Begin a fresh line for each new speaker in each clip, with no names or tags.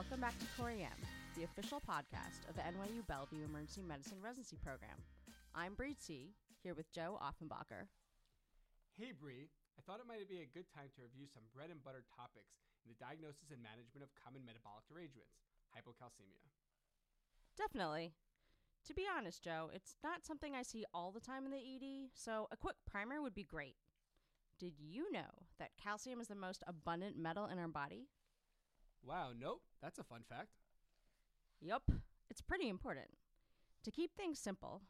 Welcome back to Core EM, the official podcast of the NYU Bellevue Emergency Medicine Residency Program. I'm Bree T, here with Joe Offenbacher.
Hey Bree, I thought it might be a good time to review some bread and butter topics in the diagnosis and management of common metabolic derangements, hypocalcemia.
Definitely. To be honest, Joe, it's not something I see all the time in the ED, so a quick primer would be great. Did you know that calcium is the most abundant metal in our body?
Wow, nope, that's a fun fact.
Yup, it's pretty important. To keep things simple,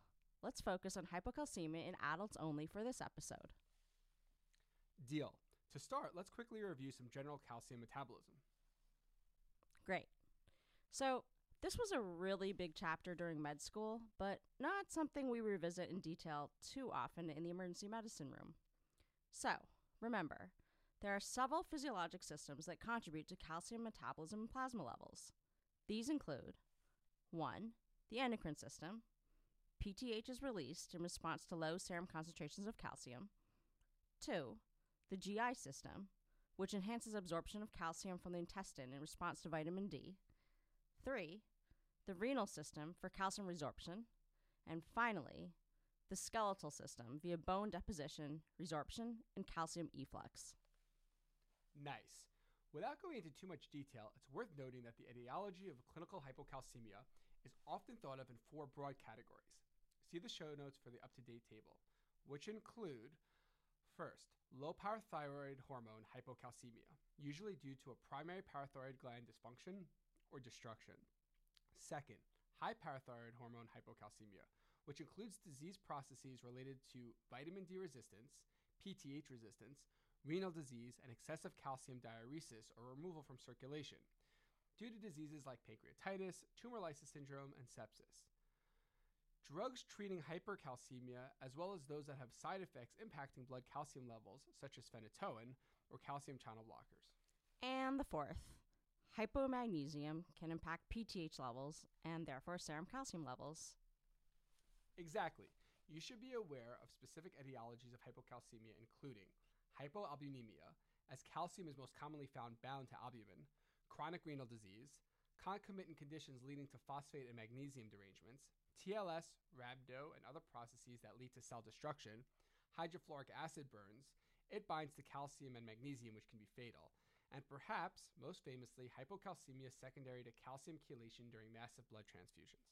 let's focus on hypocalcemia in adults only for this episode.
Deal. To start, let's quickly review some general calcium metabolism.
Great. So, this was a really big chapter during med school, but not something we revisit in detail too often in the emergency medicine room. So, remember, there are several physiologic systems that contribute to calcium metabolism and plasma levels. These include 1. The endocrine system. PTH is released in response to low serum concentrations of calcium. 2. The GI system, which enhances absorption of calcium from the intestine in response to vitamin D. 3. The renal system for calcium resorption. And finally, the skeletal system via bone deposition, resorption, and calcium efflux.
Nice. Without going into too much detail, it's worth noting that the etiology of clinical hypocalcemia is often thought of in four broad categories. See the show notes for the up to date table, which include first, low parathyroid hormone hypocalcemia, usually due to a primary parathyroid gland dysfunction or destruction. Second, high parathyroid hormone hypocalcemia, which includes disease processes related to vitamin D resistance, PTH resistance, renal disease, and excessive calcium diuresis or removal from circulation due to diseases like pancreatitis, tumor lysis syndrome, and sepsis. Drugs treating hypercalcemia, as well as those that have side effects impacting blood calcium levels, such as phenytoin or calcium channel blockers.
And the fourth, hypomagnesium can impact PTH levels and therefore serum calcium levels.
Exactly. You should be aware of specific etiologies of hypocalcemia, including hypoalbuminemia, as calcium is most commonly found bound to albumin, chronic renal disease, concomitant conditions leading to phosphate and magnesium derangements, TLS, rhabdo, and other processes that lead to cell destruction, hydrofluoric acid burns, it binds to calcium and magnesium, which can be fatal, and perhaps, most famously, hypocalcemia secondary to calcium chelation during massive blood transfusions.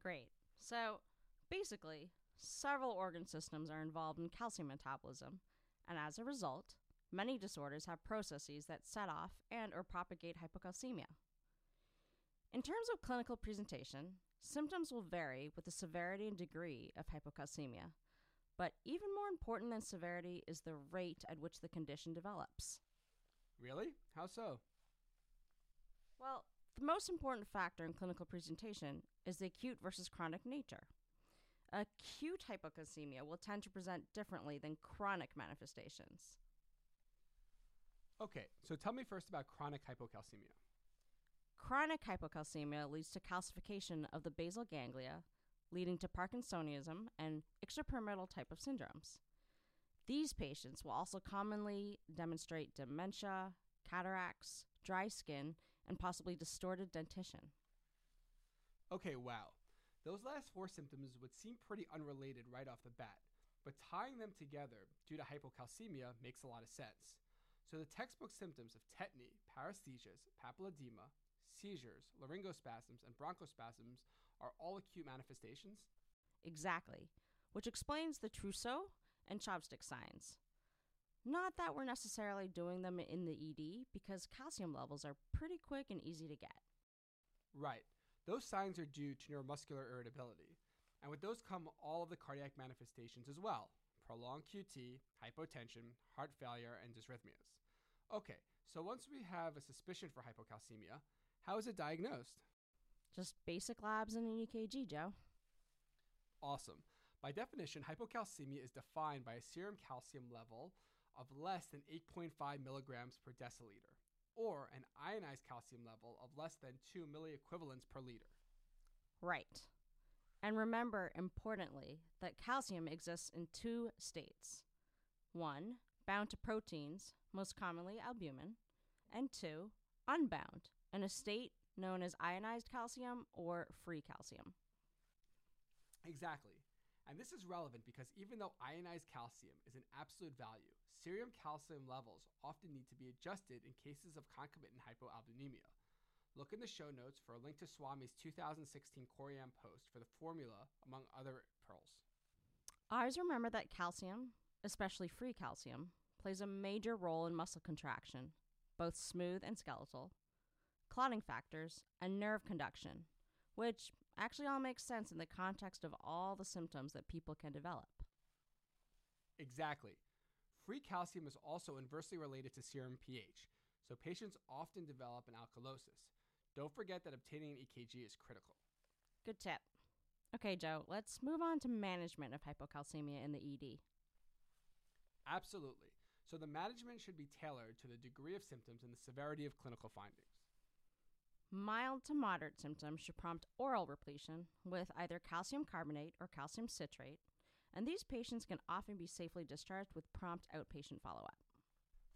Great. So, basically, several organ systems are involved in calcium metabolism, and as a result, many disorders have processes that set off and or propagate hypocalcemia. In terms of clinical presentation, symptoms will vary with the severity and degree of hypocalcemia, but even more important than severity is the rate at which the condition develops.
Really? How so?
Well, the most important factor in clinical presentation is the acute versus chronic nature. Acute hypocalcemia will tend to present differently than chronic manifestations.
Okay, so tell me first about chronic hypocalcemia.
Chronic hypocalcemia leads to calcification of the basal ganglia, leading to Parkinsonism and extrapyramidal type of syndromes. These patients will also commonly demonstrate dementia, cataracts, dry skin, and possibly distorted dentition.
Okay, wow. Those last four symptoms would seem pretty unrelated right off the bat, but tying them together due to hypocalcemia makes a lot of sense. So the textbook symptoms of tetany, paresthesias, papilledema, seizures, laryngospasms, and bronchospasms are all acute manifestations?
Exactly, which explains the trousseau and Chvostek signs. Not that we're necessarily doing them in the ED because calcium levels are pretty quick and easy to get.
Right. Those signs are due to neuromuscular irritability. And with those come all of the cardiac manifestations as well prolonged QT, hypotension, heart failure, and dysrhythmias. Okay, so once we have a suspicion for hypocalcemia, how is it diagnosed?
Just basic labs and an EKG, Joe.
Awesome. By definition, hypocalcemia is defined by a serum calcium level of less than 8.5 milligrams per deciliter, or an ionized calcium level of less than 2 milliequivalents per liter.
Right. And remember, importantly, that calcium exists in two states one, bound to proteins, most commonly albumin, and two, unbound in a state known as ionized calcium or free calcium.
Exactly. And this is relevant because even though ionized calcium is an absolute value, serum calcium levels often need to be adjusted in cases of concomitant hypoalbuminemia. Look in the show notes for a link to Swami's 2016 CoreEM post for the formula, among other pearls.
Always remember that calcium, especially free calcium, plays a major role in muscle contraction, both smooth and skeletal, clotting factors, and nerve conduction, which actually all makes sense in the context of all the symptoms that people can develop.
Exactly. Free calcium is also inversely related to serum pH, so patients often develop an alkalosis. Don't forget that obtaining an EKG is critical.
Good tip. Okay, Joe, let's move on to management of hypocalcemia in the ED.
Absolutely. So the management should be tailored to the degree of symptoms and the severity of clinical findings.
Mild to moderate symptoms should prompt oral repletion with either calcium carbonate or calcium citrate, and these patients can often be safely discharged with prompt outpatient follow up.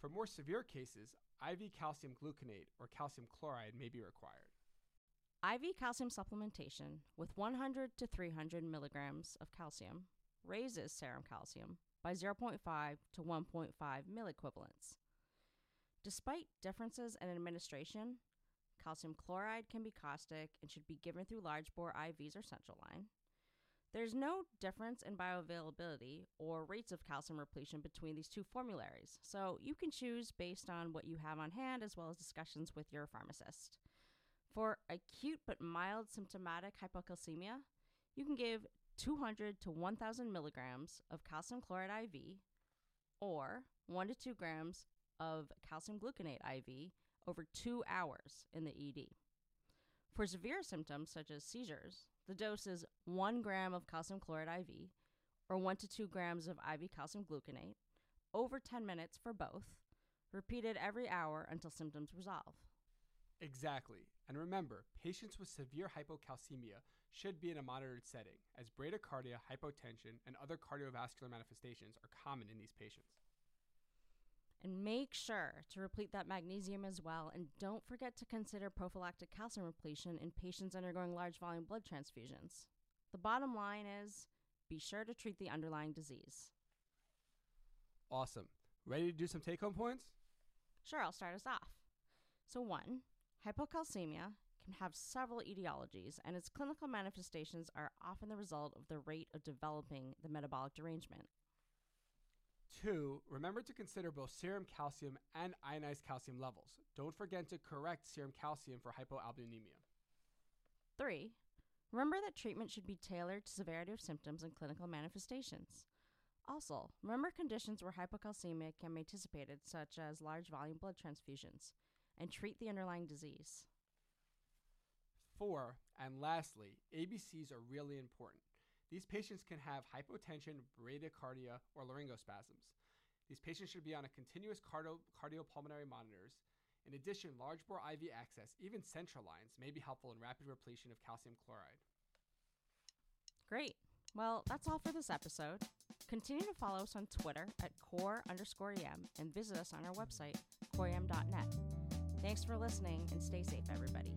For more severe cases, IV calcium gluconate or calcium chloride may be required.
IV calcium supplementation with 100 to 300 milligrams of calcium raises serum calcium by 0.5 to 1.5 milliequivalents. Despite differences in administration, calcium chloride can be caustic and should be given through large bore IVs or central line. There's no difference in bioavailability or rates of calcium repletion between these two formularies, so you can choose based on what you have on hand as well as discussions with your pharmacist. For acute but mild symptomatic hypocalcemia, you can give 200 to 1,000 milligrams of calcium chloride IV or 1 to 2 grams of calcium gluconate IV over two hours in the ED. For severe symptoms such as seizures, the dose is 1 gram of calcium chloride IV or 1 to 2 grams of IV calcium gluconate over 10 minutes for both, repeated every hour until symptoms resolve.
Exactly. And remember, patients with severe hypocalcemia should be in a monitored setting, as bradycardia, hypotension, and other cardiovascular manifestations are common in these patients.
And make sure to replete that magnesium as well. And don't forget to consider prophylactic calcium repletion in patients undergoing large volume blood transfusions. The bottom line is be sure to treat the underlying disease.
Awesome. Ready to do some take home points?
Sure, I'll start us off. So, one, hypocalcemia can have several etiologies, and its clinical manifestations are often the result of the rate of developing the metabolic derangement.
Two, remember to consider both serum calcium and ionized calcium levels. Don't forget to correct serum calcium for hypoalbuminemia.
Three, remember that treatment should be tailored to severity of symptoms and clinical manifestations. Also, remember conditions where hypocalcemia can be anticipated, such as large volume blood transfusions, and treat the underlying disease.
Four, and lastly, ABCs are really important. These patients can have hypotension, bradycardia, or laryngospasms. These patients should be on a continuous cardio- cardiopulmonary monitors. In addition, large bore IV access, even central lines, may be helpful in rapid repletion of calcium chloride.
Great. Well, that's all for this episode. Continue to follow us on Twitter at core underscore em and visit us on our website, coreem.net. Thanks for listening and stay safe, everybody.